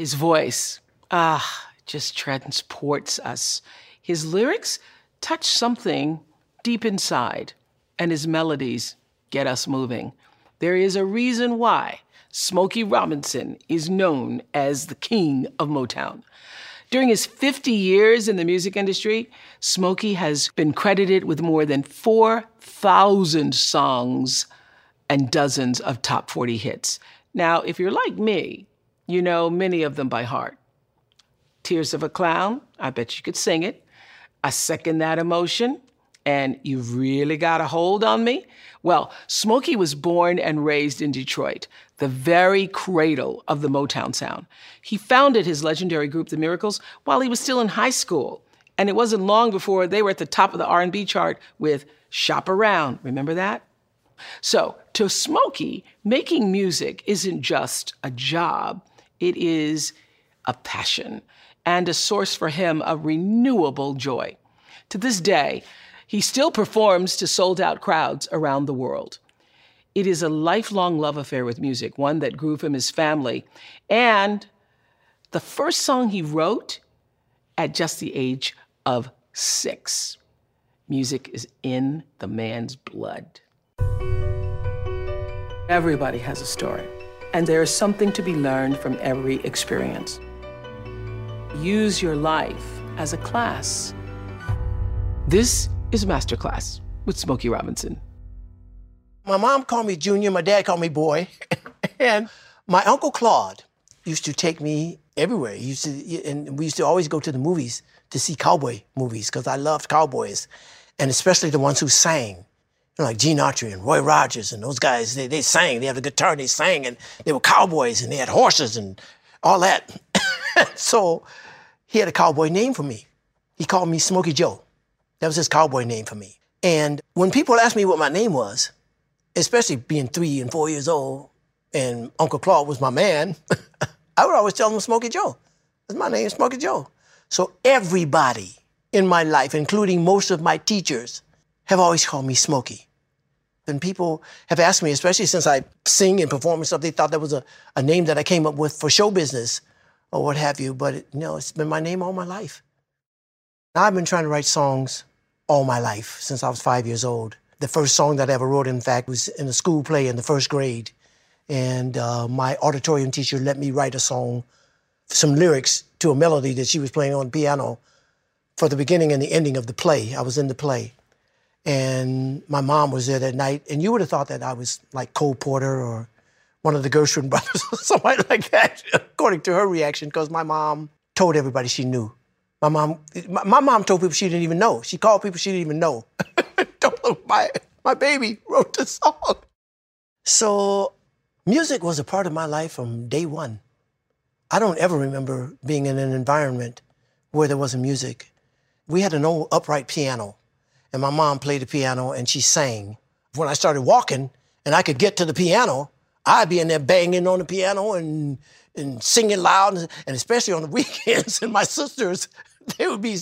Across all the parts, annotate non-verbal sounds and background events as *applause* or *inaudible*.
His voice, ah, just transports us. His lyrics touch something deep inside, and his melodies get us moving. There is a reason why Smokey Robinson is known as the king of Motown. During his 50 years in the music industry, Smokey has been credited with more than 4,000 songs and dozens of top 40 hits. Now, if you're like me, you know many of them by heart. Tears of a Clown, I bet you could sing it. I second that emotion. And you've really got a hold on me? Well, Smokey was born and raised in Detroit, the very cradle of the Motown sound. He founded his legendary group, The Miracles, while he was still in high school. And it wasn't long before they were at the top of the R&B chart with Shop Around. Remember that? So, to Smokey, making music isn't just a job. It is a passion and a source for him of renewable joy. To this day, he still performs to sold out crowds around the world. It is a lifelong love affair with music, one that grew from his family. And the first song he wrote at just the age of six. Music is in the man's blood. Everybody has a story and there is something to be learned from every experience. Use your life as a class. This is Masterclass with Smokey Robinson. My mom called me Junior, my dad called me Boy, *laughs* and my uncle Claude used to take me everywhere. He used to, and we used to always go to the movies to see cowboy movies because I loved cowboys, and especially the ones who sang like Gene Autry and Roy Rogers and those guys, they, they sang, they had a guitar and they sang and they were cowboys and they had horses and all that. *laughs* so he had a cowboy name for me. He called me Smokey Joe. That was his cowboy name for me. And when people asked me what my name was, especially being three and four years old, and Uncle Claude was my man, *laughs* I would always tell them Smokey Joe. That's my name, Smokey Joe. So everybody in my life, including most of my teachers, have always called me Smokey. And people have asked me, especially since I sing and perform and stuff, they thought that was a, a name that I came up with for show business or what have you. But you know, it's been my name all my life. I've been trying to write songs all my life since I was five years old. The first song that I ever wrote, in fact, was in a school play in the first grade. And uh, my auditorium teacher let me write a song, some lyrics to a melody that she was playing on piano for the beginning and the ending of the play. I was in the play and my mom was there that night. And you would have thought that I was like Cole Porter or one of the Gershwin *laughs* brothers or somebody like that, according to her reaction, because my mom told everybody she knew. My mom, my, my, mom told people she didn't even know. She called people she didn't even know. *laughs* my, my baby wrote the song. So music was a part of my life from day one. I don't ever remember being in an environment where there wasn't music. We had an old upright piano and my mom played the piano and she sang. When I started walking and I could get to the piano, I'd be in there banging on the piano and, and singing loud, and, and especially on the *laughs* weekends. And my sisters, *laughs* they would be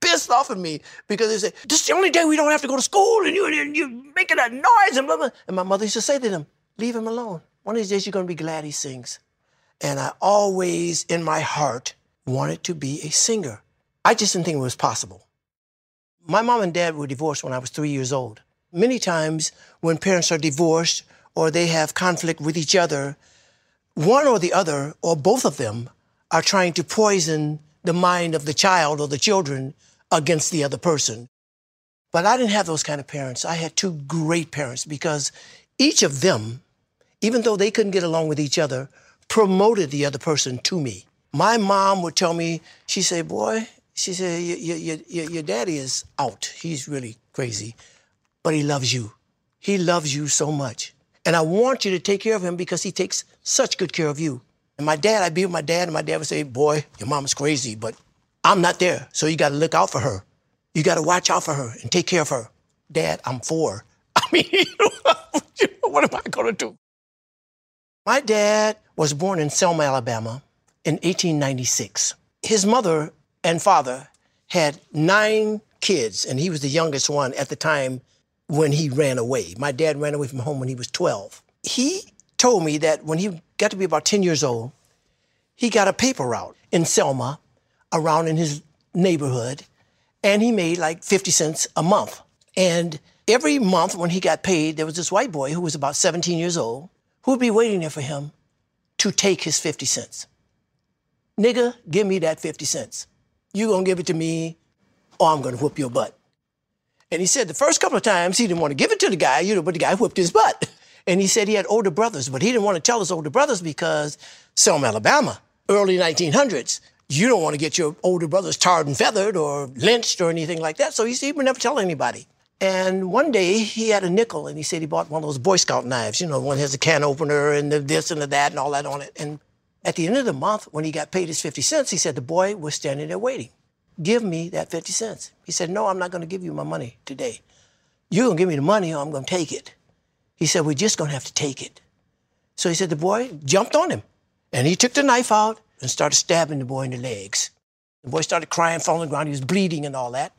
pissed off at me because they say, This is the only day we don't have to go to school and, you, and you're making that noise and blah, blah. And my mother used to say to them, Leave him alone. One of these days you're going to be glad he sings. And I always, in my heart, wanted to be a singer. I just didn't think it was possible. My mom and dad were divorced when I was three years old. Many times, when parents are divorced or they have conflict with each other, one or the other, or both of them, are trying to poison the mind of the child or the children against the other person. But I didn't have those kind of parents. I had two great parents because each of them, even though they couldn't get along with each other, promoted the other person to me. My mom would tell me, she said, Boy, she said, your, your, your, your daddy is out. He's really crazy, but he loves you. He loves you so much. And I want you to take care of him because he takes such good care of you. And my dad, I'd be with my dad, and my dad would say, Boy, your mama's crazy, but I'm not there. So you got to look out for her. You got to watch out for her and take care of her. Dad, I'm four. *laughs* I mean, *laughs* what am I going to do? My dad was born in Selma, Alabama in 1896. His mother and father had nine kids, and he was the youngest one at the time when he ran away. My dad ran away from home when he was 12. He told me that when he got to be about 10 years old, he got a paper route in Selma around in his neighborhood, and he made like 50 cents a month. And every month when he got paid, there was this white boy who was about 17 years old who would be waiting there for him to take his 50 cents. Nigga, give me that 50 cents. You gonna give it to me, or I'm gonna whoop your butt. And he said the first couple of times he didn't want to give it to the guy, you know, but the guy whooped his butt. *laughs* And he said he had older brothers, but he didn't want to tell his older brothers because Selma, Alabama, early 1900s, you don't want to get your older brothers tarred and feathered or lynched or anything like that. So he said he would never tell anybody. And one day he had a nickel and he said he bought one of those Boy Scout knives, you know, one has a can opener and the this and the that and all that on it. And at the end of the month, when he got paid his 50 cents, he said the boy was standing there waiting. Give me that 50 cents. He said, No, I'm not going to give you my money today. You're going to give me the money or I'm going to take it. He said, We're just going to have to take it. So he said, The boy jumped on him. And he took the knife out and started stabbing the boy in the legs. The boy started crying, falling on the ground. He was bleeding and all that.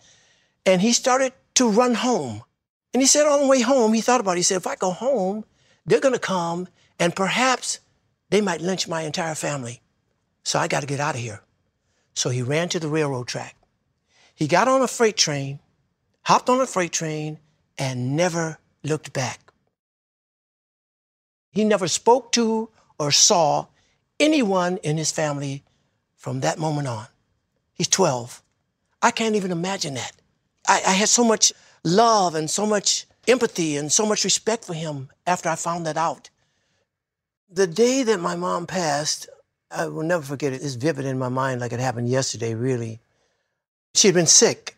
And he started to run home. And he said, on the way home, he thought about it. He said, if I go home, they're going to come and perhaps they might lynch my entire family. So I got to get out of here. So he ran to the railroad track. He got on a freight train, hopped on a freight train, and never looked back. He never spoke to or saw anyone in his family from that moment on. He's 12. I can't even imagine that. I, I, had so much love and so much empathy and so much respect for him after I found that out. The day that my mom passed, I will never forget it. It's vivid in my mind like it happened yesterday, really. She had been sick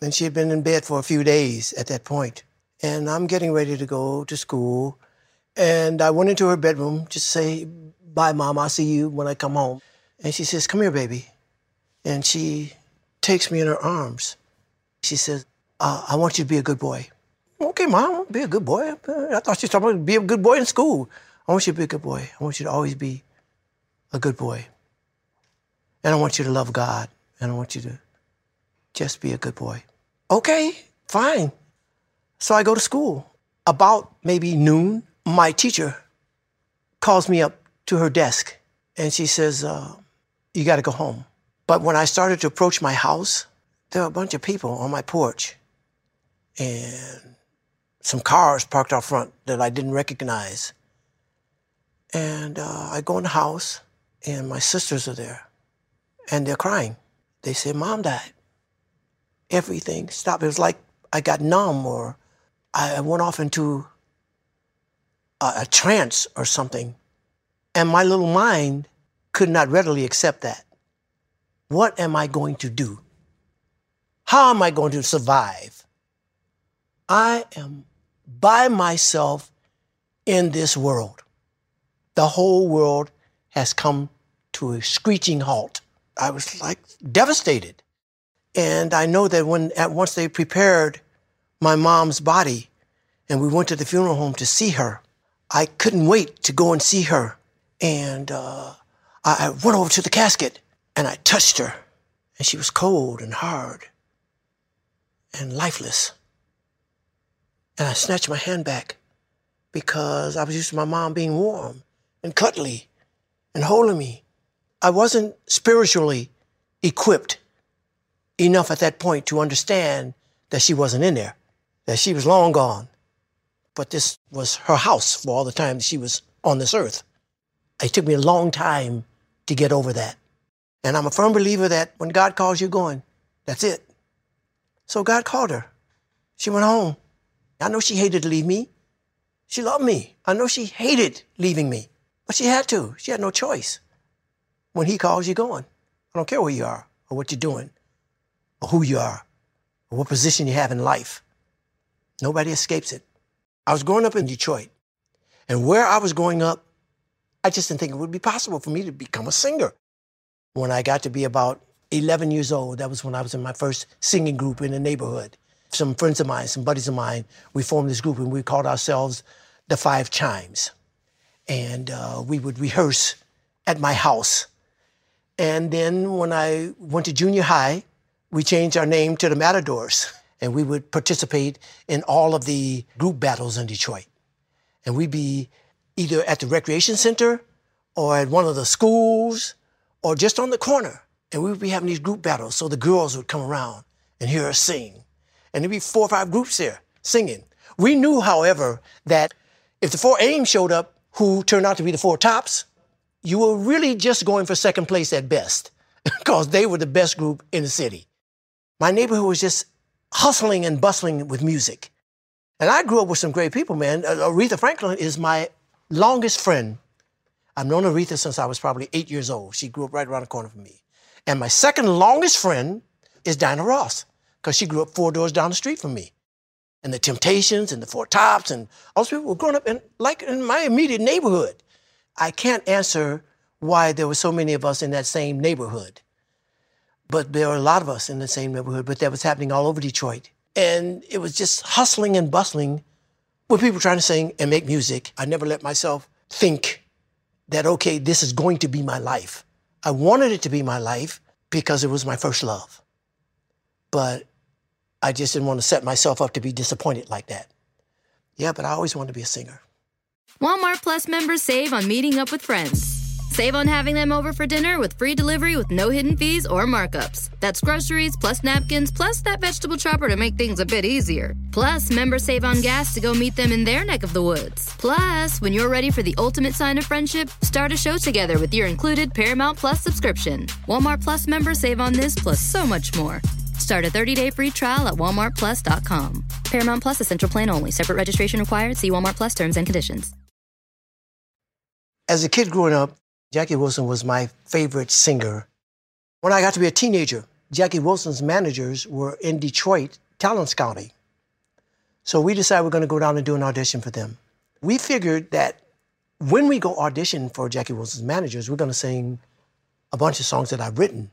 and she had been in bed for a few days at that point. And I'm getting ready to go to school. And I went into her bedroom just to say, Bye, Mom, I'll see you when I come home. And she says, Come here, baby. And she takes me in her arms. She says, uh, I want you to be a good boy. Okay, Mom, be a good boy. I thought she was talking about be a good boy in school. I want you to be a good boy. I want you to always be a good boy. And I want you to love God. And I want you to just be a good boy. Okay, fine. So I go to school. About maybe noon, my teacher calls me up to her desk and she says, uh, You got to go home. But when I started to approach my house, there were a bunch of people on my porch and some cars parked out front that I didn't recognize. And uh, I go in the house and my sisters are there and they're crying. They say, Mom died. Everything stopped. It was like I got numb or I went off into a, a trance or something. And my little mind could not readily accept that. What am I going to do? How am I going to survive? I am by myself in this world. The whole world has come to a screeching halt. I was like devastated. And I know that when at once they prepared my mom's body and we went to the funeral home to see her, I couldn't wait to go and see her. And uh, I went over to the casket and I touched her, and she was cold and hard and lifeless. And I snatched my hand back because I was used to my mom being warm and cuddly and holding me. I wasn't spiritually equipped enough at that point to understand that she wasn't in there, that she was long gone. But this was her house for all the time she was on this earth. It took me a long time to get over that. And I'm a firm believer that when God calls you going, that's it. So God called her. She went home. I know she hated to leave me. She loved me. I know she hated leaving me, but she had to. She had no choice. When He calls, you going. I don't care where you are or what you're doing or who you are or what position you have in life. Nobody escapes it. I was growing up in Detroit, and where I was growing up, I just didn't think it would be possible for me to become a singer. When I got to be about 11 years old, that was when I was in my first singing group in the neighborhood. Some friends of mine, some buddies of mine, we formed this group and we called ourselves the Five Chimes. And uh, we would rehearse at my house. And then when I went to junior high, we changed our name to the Matadors. And we would participate in all of the group battles in Detroit. And we'd be either at the recreation center or at one of the schools or just on the corner. And we would be having these group battles. So the girls would come around and hear us sing. And there'd be four or five groups there singing. We knew, however, that if the four Aims showed up, who turned out to be the four tops, you were really just going for second place at best *laughs* because they were the best group in the city. My neighborhood was just hustling and bustling with music. And I grew up with some great people, man. Uh, Aretha Franklin is my longest friend. I've known Aretha since I was probably eight years old. She grew up right around the corner from me. And my second longest friend is Diana Ross, because she grew up four doors down the street from me. And the Temptations and the Four Tops and all those people were growing up in like in my immediate neighborhood. I can't answer why there were so many of us in that same neighborhood. But there were a lot of us in the same neighborhood, but that was happening all over Detroit. And it was just hustling and bustling with people trying to sing and make music. I never let myself think that, okay, this is going to be my life. I wanted it to be my life because it was my first love. But I just didn't want to set myself up to be disappointed like that. Yeah, but I always wanted to be a singer. Walmart Plus members save on meeting up with friends. Save on having them over for dinner with free delivery with no hidden fees or markups. That's groceries plus napkins plus that vegetable chopper to make things a bit easier. Plus, members save on gas to go meet them in their neck of the woods. Plus, when you're ready for the ultimate sign of friendship, start a show together with your included Paramount Plus subscription. Walmart Plus members save on this plus so much more. Start a 30-day free trial at walmartplus.com. Paramount Plus essential plan only. Separate registration required. See Walmart Plus terms and conditions. As a kid growing up, Jackie Wilson was my favorite singer. When I got to be a teenager, Jackie Wilson's managers were in Detroit talent scouting. So we decided we're going to go down and do an audition for them. We figured that when we go audition for Jackie Wilson's managers, we're going to sing a bunch of songs that I've written,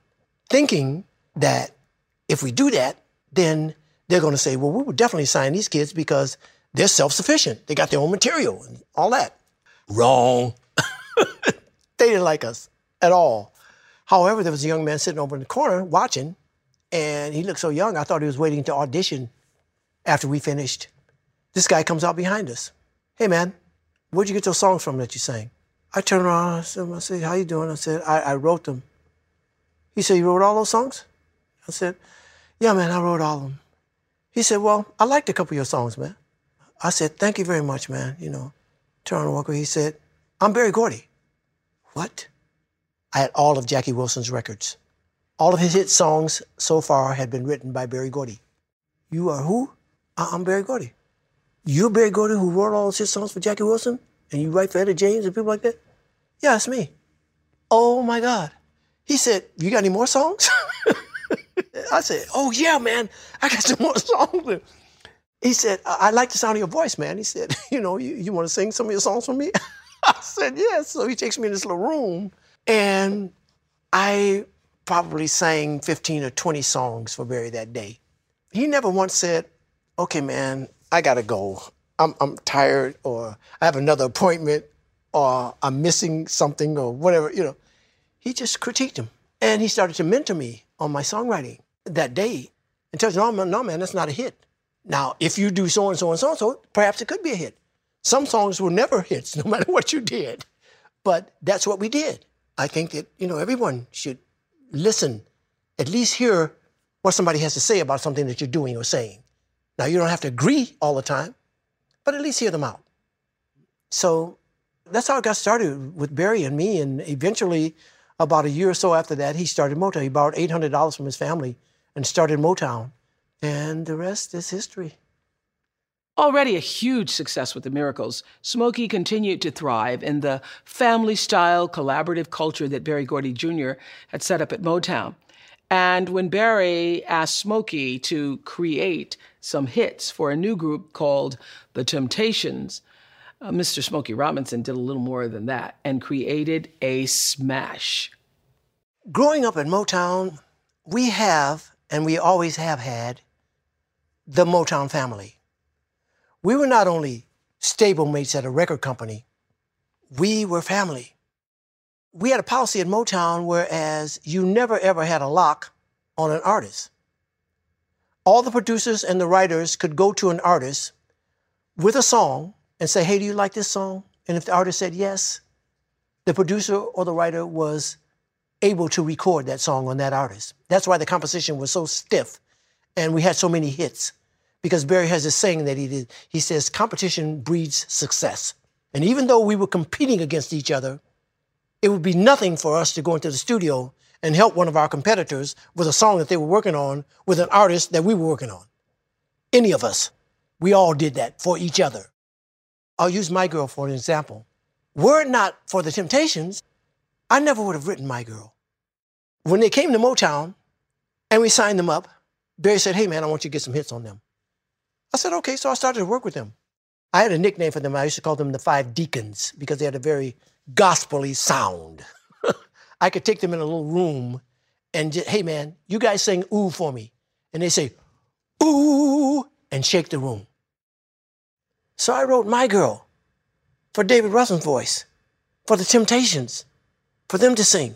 thinking that if we do that, then they're going to say, well, we would definitely sign these kids because they're self sufficient. They got their own material and all that. Wrong. *laughs* they didn't like us at all. However, there was a young man sitting over in the corner watching, and he looked so young, I thought he was waiting to audition after we finished. This guy comes out behind us. Hey, man, where'd you get those songs from that you sang? I turned around, I said, I said how you doing? I said, I, I wrote them. He said, you wrote all those songs? I said, yeah, man, I wrote all of them. He said, well, I liked a couple of your songs, man. I said, thank you very much, man. You know, turn Walker, he said, I'm Berry Gordy. What? I had all of Jackie Wilson's records. All of his hit songs so far had been written by Berry Gordy. You are who? I'm Berry Gordy. You're Berry Gordy who wrote all hit songs for Jackie Wilson? And you write for Etta James and people like that? Yeah, it's me. Oh my God. He said, You got any more songs? *laughs* I said, Oh yeah, man. I got *laughs* some more songs. He said, I, I like the sound of your voice, man. He said, *laughs* You know, you, you want to sing some of your songs for me? *laughs* I said, yes. So he takes me in this little room, and I probably sang 15 or 20 songs for Berry that day. He never once said, okay, man, I gotta go. I'm, I'm tired, or I have another appointment, or I'm missing something, or whatever, you know. He just critiqued him. And he started to mentor me on my songwriting that day and tells me, no, no, man, that's not a hit. Now, if you do so and so and so and so, perhaps it could be a hit. Some songs were never *laughs* hits, no matter what you did. But that's what we did. I think that, you know, everyone should listen, at least hear what somebody has to say about something that you're doing or saying. Now, you don't have to agree all the time, but at least hear them out. So that's how it got started with Berry and me. And eventually, about a year or so after that, he started Motown. He borrowed $800 from his family and started Motown. And the rest is history. Already a huge success with the Miracles, Smokey continued to thrive in the family style collaborative culture that Berry Gordy Jr. had set up at Motown. And when Berry asked Smokey to create some hits for a new group called The Temptations, Uh, Mr. Smokey Robinson did a little more than that and created a smash. Growing up in Motown, we have, and we always have had, the Motown family. We were not only stablemates at a record company, we were family. We had a policy at Motown whereas you never ever had a lock on an artist. All the producers and the writers could go to an artist with a song and say, Hey, do you like this song? And if the artist said yes, the producer or the writer was able to record that song on that artist. That's why the composition was so stiff and we had so many hits. Because Berry has this saying that he did. He says, competition breeds success. And even though we were competing against each other, it would be nothing for us to go into the studio and help one of our competitors with a song that they were working on with an artist that we were working on. Any of us. We all did that for each other. I'll use My Girl for an example. Were it not for the Temptations, I never would have written My Girl. When they came to Motown and we signed them up, Berry said, Hey man, I want you to get some hits on them. I said, Okay, so I started to work with them. I had a nickname for them. I used to call them the Five Deacons because they had a very gospely sound. *laughs* I could take them in a little room and just, hey man, you guys sing ooh for me. And they say, ooh, and shake the room. So I wrote My Girl for David Ruffin's voice, for the Temptations, for them to sing.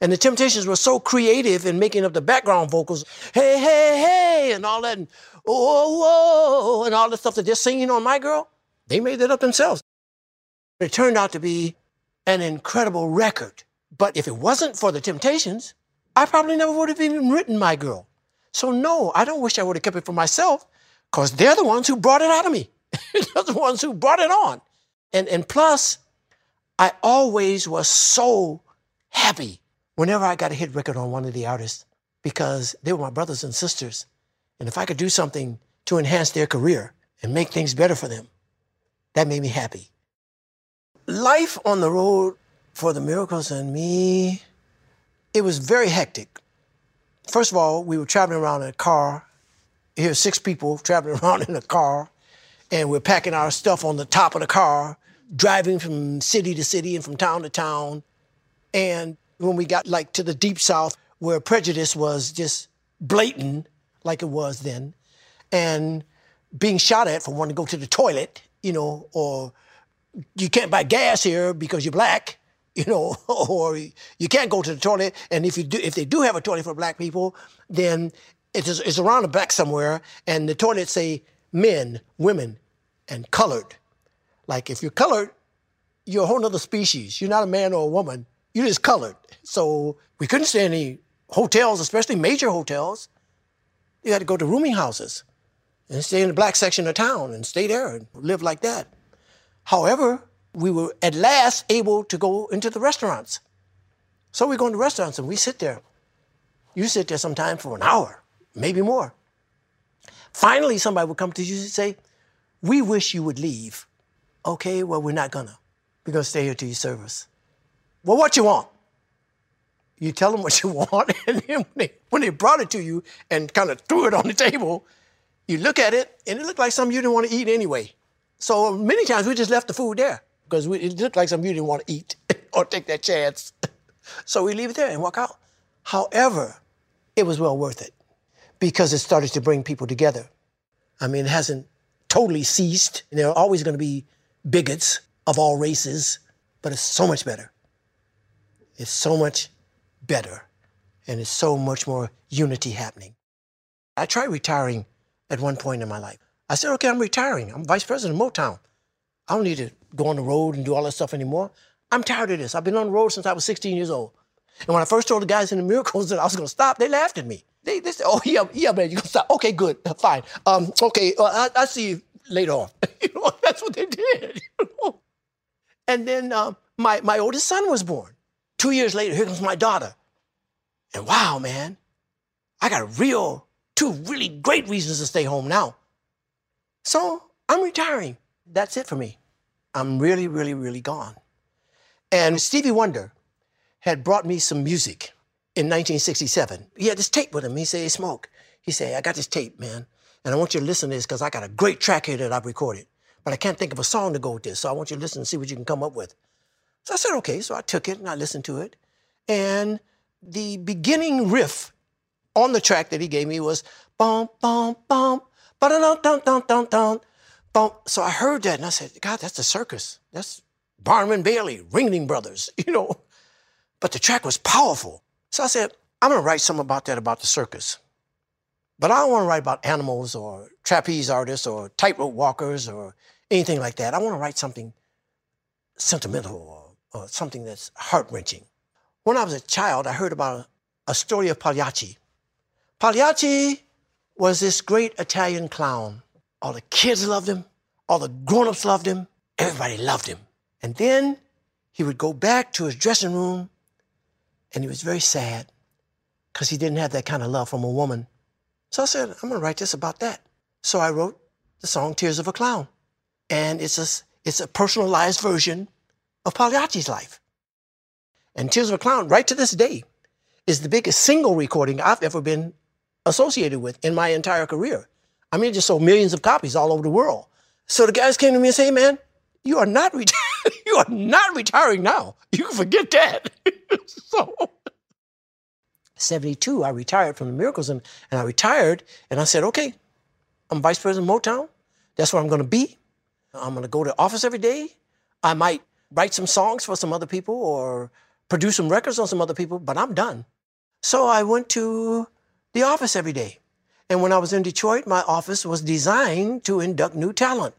And the Temptations were so creative in making up the background vocals, hey, hey, hey, and all that, and oh, whoa, and all the stuff that they're singing on My Girl. They made that up themselves. It turned out to be an incredible record. But if it wasn't for the Temptations, I probably never would have even written My Girl. So, no, I don't wish I would have kept it for myself because they're the ones who brought it out of me. *laughs* they're the ones who brought it on. And, and plus, I always was so happy whenever I got a hit record on one of the artists because they were my brothers and sisters. And if I could do something to enhance their career and make things better for them, that made me happy. Life on the road for the Miracles and me, it was very hectic. First of all, we were traveling around in a car. Here's six people *laughs* traveling around in a car, and we're packing our stuff on the top of the car, driving from city to city and from town to town. And when we got like to the deep south, where prejudice was just blatant, like it was then, and being shot at for wanting to go to the toilet, you know, or you can't buy gas here because you're black, *laughs* you know, or you can't go to the toilet. And if you do, if they do have a toilet for black people, then it's, it's around the back somewhere, and the toilets say men, women, and colored. Like if you're colored, you're a whole other species. You're not a man or a woman. You're just colored. So we couldn't stay in any hotels, especially major hotels. You had to go to rooming houses and stay in the black section of town and stay there and live like that. However, we were at last able to go into the restaurants. So we go into restaurants and we sit there. You sit there sometime for an hour, maybe more. Finally, somebody would come to you and say, We wish you would leave. Okay, well, we're not gonna. We're gonna stay here till you serve us. Well, what you want? You tell them *laughs* what you want, *laughs* and then when they, when they brought it to you and kind of threw it on the table, you look at it, and it looked like something you didn't want to eat anyway. So many times we just left the food there because we, it looked like something you didn't want to eat *laughs* or take that chance. so we leave it there and walk out. However, it was well worth it because it started to bring people together. I mean, it hasn't totally ceased. There are always going to be bigots of all races, but it's so much better. It's so much better. And it's so much more unity happening. I tried retiring at one point in my life. I said, okay, I'm retiring. I'm vice president of Motown. I don't need to go on the road and do all that stuff anymore. I'm tired of this. I've been on the road since I was 16 years old. And when I first told the guys in the Miracles *laughs* that I was going to stop, they laughed at me. They, they said, oh, yeah, yeah, man, you're going to stop. Okay, good, fine. Um, okay, uh, I, I'll see you later on. *laughs* you know, that's what they did. *laughs* You know? And then um, my, my oldest son was born. Two years later, here comes my daughter. And wow, man, I got a real, two really great reasons to stay home now. So I'm retiring. That's it for me. I'm really, really, really gone. And Stevie Wonder had brought me some music in 1967. He had this tape with him. He said, hey, Smoke. He said, I got this tape, man. And I want you to listen to this because I got a great track here that I've recorded. but I can't think of a song to go with this. So I want you to listen and see what you can come up with. So I said, okay. So I took it and I listened to it. And the beginning riff on the track that he gave me was bum, bum, bum, ba da dum, dum, dum, dum, bum. So I heard that and I said, God, that's the circus. That's Barnum Bailey, Ringling Brothers, *laughs* you know. But the track was powerful. So I said, I'm going to write something about that, about the circus. But I don't want to write about animals or trapeze artists or tightrope walkers or anything like that. I want to write something sentimental or, or something that's heart wrenching. When I was a child, I heard about a, a story of Pagliacci. Pagliacci was this great Italian clown. All the kids loved him, all the grown ups loved him, everybody loved him. And then he would go back to his dressing room and he was very sad because he didn't have that kind of love from a woman. So I said, I'm going to write this about that. So I wrote the song Tears of a Clown. And it's a, it's a personalized version of Pagliacci's life. And Tears of a Clown, right to this day, is the biggest single recording I've ever been associated with in my entire career. I mean, it just sold millions of copies all over the world. So the guys came to me and said, hey, man, you are not retiring. *laughs* you are not retiring now. You can forget that. *laughs* so 72, I retired from the Miracles and, and I retired and I said, okay, I'm vice president of Motown. That's where I'm going to be. I'm going to go to office every day. I might write some songs for some other people or produce some records on some other people, but I'm done. So I went to the office every day. And when I was in Detroit, my office was designed to induct new talent.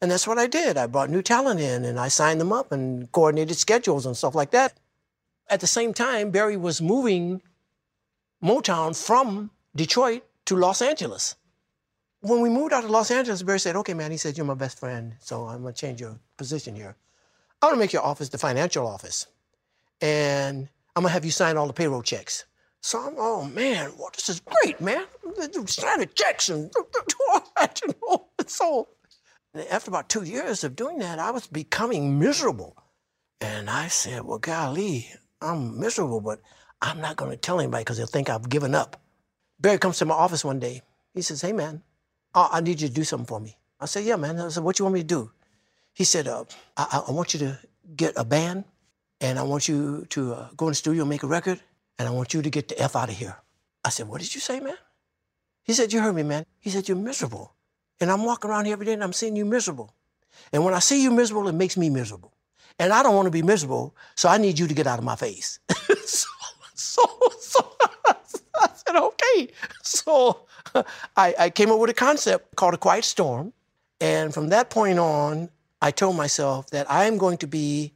And that's what I did. I brought new talent in and I signed them up and coordinated schedules and stuff like that. At the same time, Berry was moving Motown from Detroit to Los Angeles. When we moved out to Los Angeles, Berry said, okay, man, he said, you're my best friend, so I'm gonna change your position here. I'm gonna make your office the financial office. And I'm gonna have you sign all the payroll checks. So I'm, oh man, well, this is great, man. Signing checks and all that, you know. *laughs* So after about two years of doing that, I was becoming miserable. And I said, well, golly, I'm miserable, but I'm not going to tell anybody because they'll think I've given up. Berry comes to my office one day. He says, hey, man, I need you to do something for me. I said, yeah, man. I said, what you want me to do? He said, uh, I, I, want you to get a band and I want you to uh, go in the studio and make a record and I want you to get the F out of here. I said, what did you say, man? He said, you heard me, man. He said, you're miserable. And I'm walking around here every day and I'm seeing you miserable. And when I see you miserable, it makes me miserable. And I don't want to be miserable, so I need you to get out of my face. *laughs* so, so, so *laughs* I said, okay. So I, I came up with a concept called a quiet storm. And from that point on, I told myself that I am going to be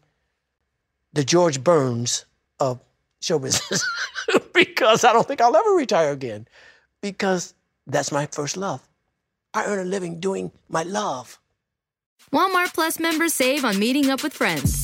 the George Burns of show business *laughs* because I don't think I'll ever retire again because that's my first love. I earn a living doing my love. Walmart Plus members save on meeting up with friends.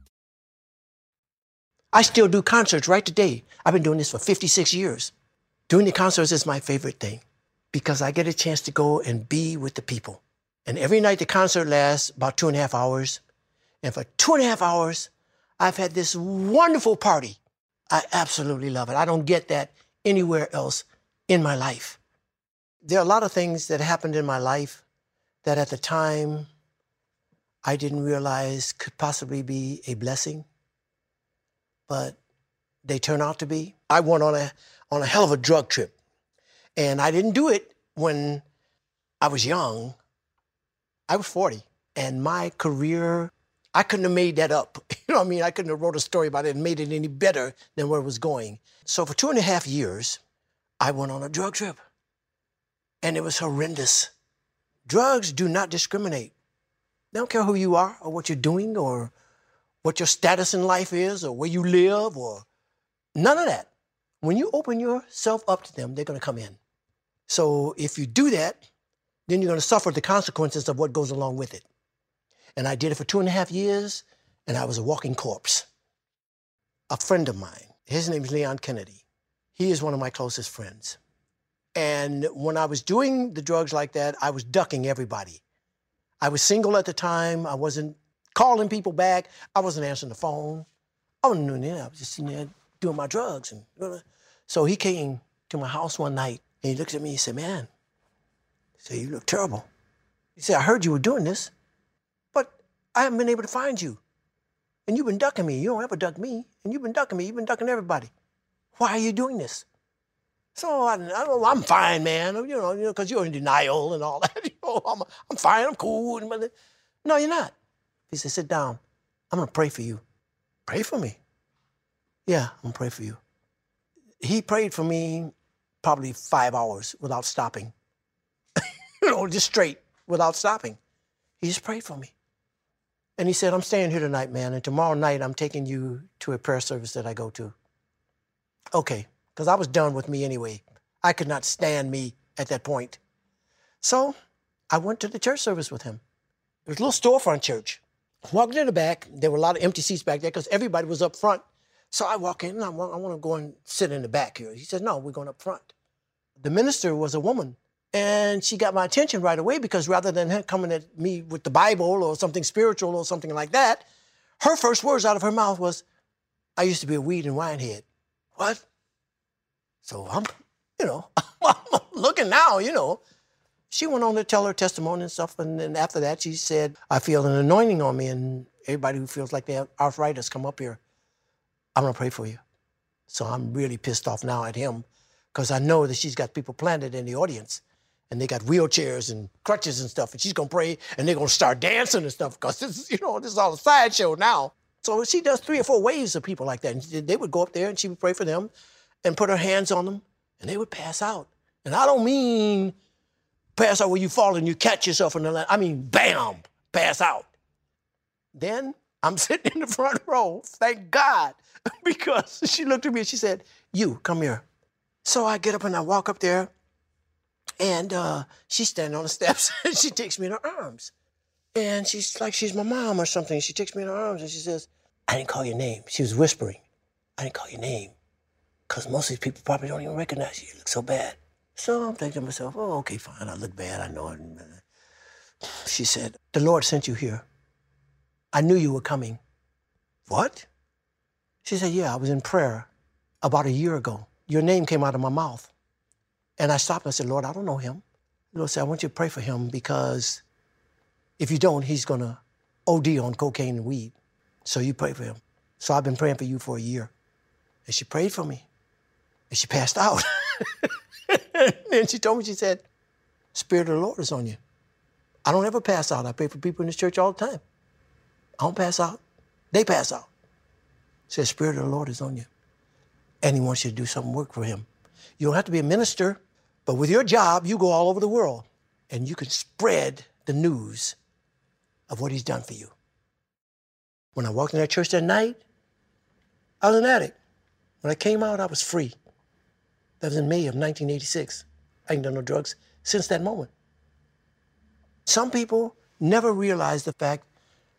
I still do concerts right today. I've been doing this for 56 years. Doing the concerts is my favorite thing because I get a chance to go and be with the people. And every night the concert lasts about two and a half hours. And for two and a half hours, I've had this wonderful party. I absolutely love it. I don't get that anywhere else in my life. There are a lot of things that happened in my life that at the time I didn't realize could possibly be a blessing but they turn out to be. I went on a on a hell of a drug trip, and I didn't do it when I was young. I was 40, and my career, I couldn't have made that up. *laughs* You know what I mean? I couldn't have wrote a story about it and made it any better than where it was going. So for two and a half years, I went on a drug trip, and it was horrendous. Drugs do not discriminate. They don't care who you are or what you're doing or what your status in life is or where you live or none of that. When you open yourself up to them, they're going to come in. So if you do that, then you're going to suffer the consequences of what goes along with it. And I did it for two and a half years, and I was a walking corpse. A friend of mine, his name is Leon Kennedy. He is one of my closest friends. And when I was doing the drugs like that, I was ducking everybody. I was single at the time. I wasn't calling people back. I wasn't answering the phone. I wasn't doing that. I was just sitting there doing my drugs. And so he came to my house one night and he looked at me and he said, "Man," he said, "You look terrible." He said, "I heard you were doing this, but I haven't been able to find you, and you've been ducking me. You don't ever duck me, and you've been ducking me. You've been ducking everybody. Why are you doing this?" So I, I oh, am fine, man. You know, you know, because you're in denial and all that. *laughs* You know, I'm, I'm fine. I'm cool. No, you're not. He said, "Sit down. I'm gonna pray for you. Pray for me." Yeah, I'm gonna pray for you. He prayed for me probably five hours without stopping. *laughs* you know, just straight without stopping. He just prayed for me. And he said, I'm staying here tonight, man, and tomorrow night I'm taking you to a prayer service that I go to. Okay, because I was done with me anyway. I could not stand me at that point. So I went to the church service with him. It was a little storefront church. Walked in the back, there were a lot of empty seats back there because everybody was up front. So I walk in and I want, I want to go and sit in the back here. He says, No, we're going up front. The minister was a woman. And she got my attention right away because rather than her coming at me with the Bible or something spiritual or something like that, her first words out of her mouth was, I used to be a weed and wine head. What? So I'm, you know, *laughs* I'm looking now, you know. She went on to tell her testimony and stuff. And then after that, she said, I feel an anointing on me. And everybody who feels like they have arthritis, come up here. I'm going to pray for you. So I'm really pissed off now at him because I know that she's got people planted in the audience and they got wheelchairs and crutches and stuff. And she's going to pray and they're going to start dancing and stuff because this is, you know, this is all a sideshow now. So she does three or four waves of people like that. And they would go up there and she would pray for them and put her hands on them, and they would pass out. And I don't mean pass out where you fall and you catch yourself in the land. I mean, bam, pass out. Then I'm *laughs* sitting in the front row, thank God, *laughs* because she looked at me and she said, You, come here. So I get up and I walk up there, and uh, she's standing on the *laughs* steps and she takes me in her arms. And she's like, she's my mom or something. She takes me in her arms and she says, I didn't call your name. She was whispering, I didn't call your name because most of these people probably don't even recognize you. You look so bad. So I'm thinking to myself, oh, okay, fine. I look bad. I know it. Uh, she said, the Lord sent you here. I knew you were coming. What? She said, yeah, I was in prayer about a year ago. Your name came out of my mouth. And I stopped and I said, Lord, I don't know him. The Lord said, I want you to pray for him because if you don't, he's going to OD on cocaine and weed. So you pray for him. So I've been praying for you for a year. And she prayed for me and she passed out. *laughs* *laughs* and she told me, she said, Spirit of the Lord is on you. I don't ever pass out. I pray for people in this church all the time. I don't pass out. They pass out. Says, Spirit of the Lord is on you. And he wants you to do some work for him. You don't have to be a minister, but with your job, you go all over the world and you can spread the news of what he's done for you. When I walked in that church that night, I was an addict. When I came out, I was free. That was in May of 1986. I ain't done no drugs since that moment. Some people never realize the fact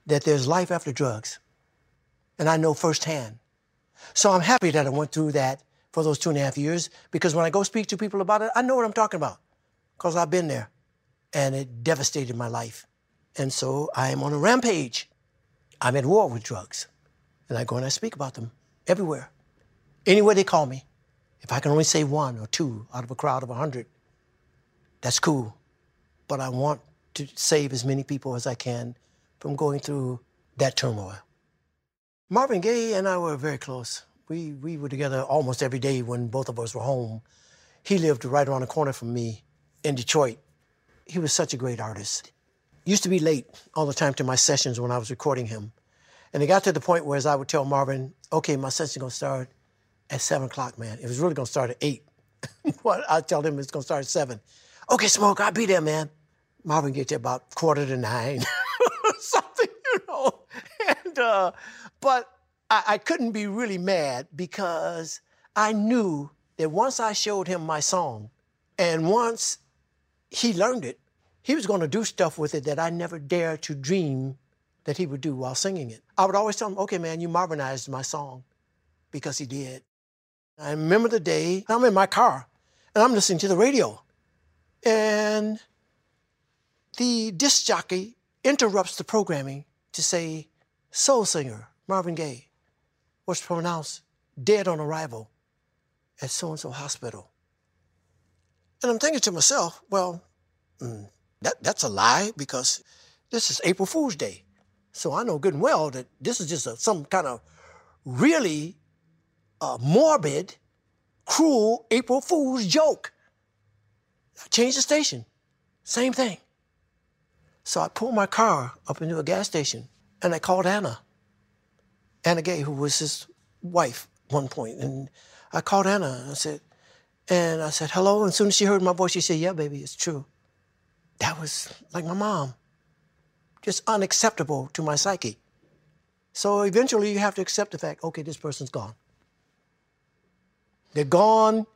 that there's life after drugs. And I know firsthand. So I'm happy that I went through that for those two and a half years because when I go speak to people about it, I know what I'm talking about because I've been there and it devastated my life. And so I am on a rampage. I'm at war with drugs and I go and I speak about them everywhere, anywhere they call me. If I can only say one or two out of a crowd of 100, that's cool. But I want to save as many people as I can from going through that turmoil. Marvin Gaye and I were very close. We, we were together almost every day when both of us were home. He lived right around the corner from me in Detroit. He was such a great artist. Used to be late all the time to my sessions when I was recording him. And it got to the point where as I would tell Marvin, okay, my session's gonna start at seven o'clock, man. It was really gonna start at eight. *laughs* but I tell him it's gonna start at seven. Okay, Smoke, I'll be there, man. Marvin gets there about quarter to nine, *laughs* something, you know. And uh, but I, I couldn't be really mad because I knew that once I showed him my song, and once he learned it, he was to do stuff with it that I never dared to dream that he would do while singing it. I would always tell him, okay, man, you Marvinized my song because he did. I remember the day I'm in my car and I'm listening to the radio. And the disc jockey interrupts the programming to say, soul singer Marvin Gaye was pronounced dead on arrival at so and so hospital. And I'm thinking to myself, well, mm, that, that's a lie because this is April Fool's Day. So I know good and well that this is just a, some kind of really uh, morbid, cruel April Fool's joke. I changed the station. Same thing. So I pulled my car up into a gas station and I called Anna. Anna Gaye, who was his wife at one point. And I called Anna and I said, and I said, hello. And as soon as she heard my voice, she said, yeah, baby, it's true. That was like my mom. Just unacceptable to my psyche. So eventually you have to accept the fact, okay, this person's gone. They're gone,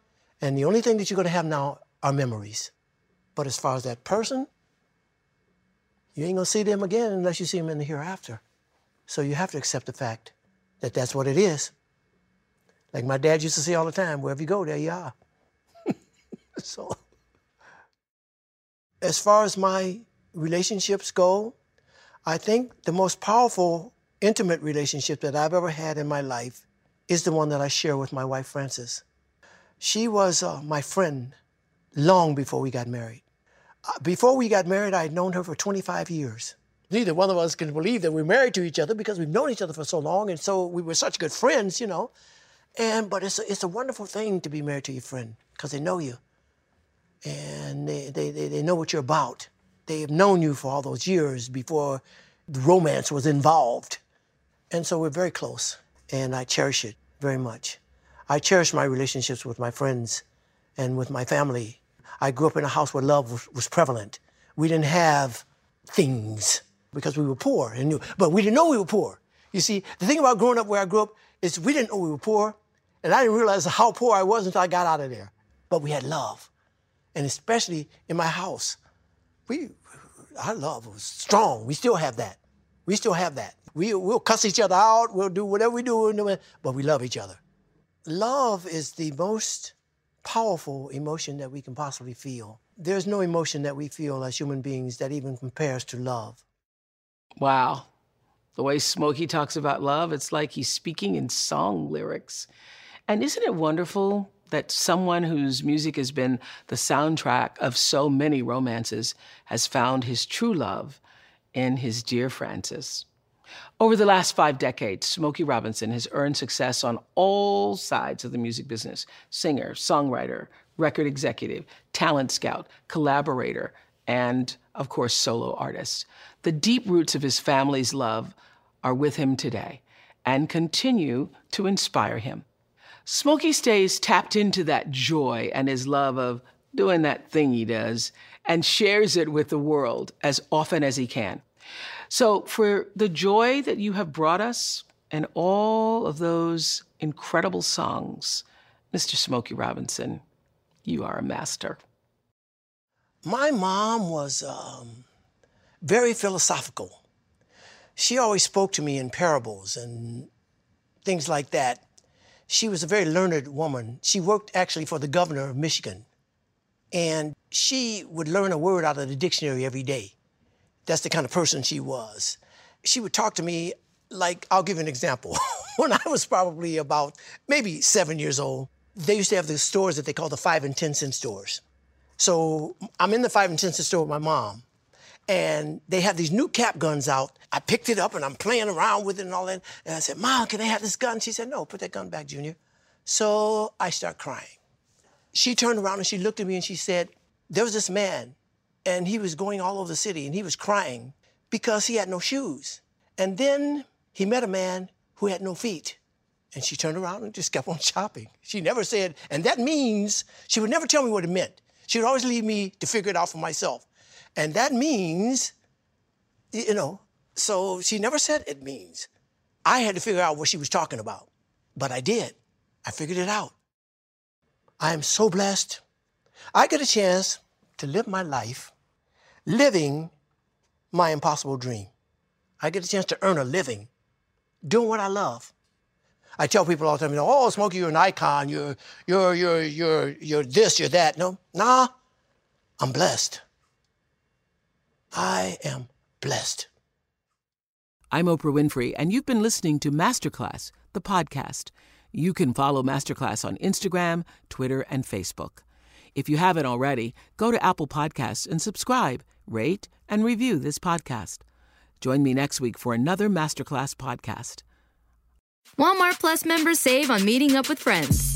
and the only thing that you're going to have now are memories. But as far as that person, you ain't going to see them again unless you see them in the hereafter. So you have to accept the fact that that's what it is. Like my dad used to say all the time, wherever you go, there you are. *laughs* so, as far as my relationships go, I think the most powerful, intimate relationship that I've ever had in my life is the one that I share with my wife, Frances. She was uh, my friend long before we got married. Uh, before we got married, I had known her for 25 years. Neither one of us can believe that we're married to each other because we've known each other for so long, and so we were such good friends, you know. And but it's a, it's a wonderful thing to be married to your friend because they know you, and they, they, they, they know what you're about. They have known you for all those years before the romance was involved, and so we're very close, and I cherish it very much. I cherish my relationships with my friends and with my family. I grew up in a house where love was, was prevalent. We didn't have things because we were poor and knew, but we didn't know we were poor. You see, the thing about growing up where I grew up is we didn't know we were poor, and I didn't realize how poor I was until I got out of there. But we had love, and especially in my house, we our love was strong. We still have that. We still have that. We, we'll cuss each other out. We'll do whatever we do, but we love each other. Love is the most powerful emotion that we can possibly feel. There's no emotion that we feel as human beings that even compares to love. Wow. The way Smokey talks about love, it's like he's speaking in song lyrics. And isn't it wonderful that someone whose music has been the soundtrack of so many romances has found his true love in his dear Frances? Over the last five decades, Smokey Robinson has earned success on all sides of the music business singer, songwriter, record executive, talent scout, collaborator, and, of course, solo artist. The deep roots of his family's love are with him today and continue to inspire him. Smokey stays tapped into that joy and his love of doing that thing he does and shares it with the world as often as he can. So, for the joy that you have brought us and all of those incredible songs, Mr. Smokey Robinson, you are a master. My mom was um, very philosophical. She always spoke to me in parables and things like that. She was a very learned woman. She worked actually for the governor of Michigan. And she would learn a word out of the dictionary every day. That's the kind of person she was. She would talk to me like, I'll give you an example. *laughs* when I was probably about maybe seven years old, they used to have the stores that they call the five and 10 cent stores. So I'm in the five and 10 cent store with my mom, and they have these new cap guns out. I picked it up and I'm playing around with it and all that. And I said, Mom, can I have this gun? She said, No, put that gun back, Junior. So I start crying. She turned around and she looked at me and she said, There was this man and he was going all over the city and he was crying because he had no shoes. And then he met a man who had no feet. And she turned around and just kept on *laughs* shopping. She never said, and that means, she would never tell me what it meant. She would always leave me to figure it out for myself. And that means, you know, so she never said it means. I had to figure out what she was talking about. But I did. I figured it out. I am so blessed. I get a chance to live my life living my impossible dream. I get a chance to earn a living doing what I love. I tell people all the time, you know, oh, Smokey, you're an icon. You're, you're, you're, you're, you're this, you're that. No, nah, I'm blessed. I am blessed. I'm Oprah Winfrey, and you've been listening to Masterclass, the podcast. You can follow Masterclass on Instagram, Twitter, and Facebook. If you haven't already, go to Apple Podcasts and subscribe, rate, and review this podcast. Join me next week for another Masterclass podcast. Walmart Plus members save on meeting up with friends.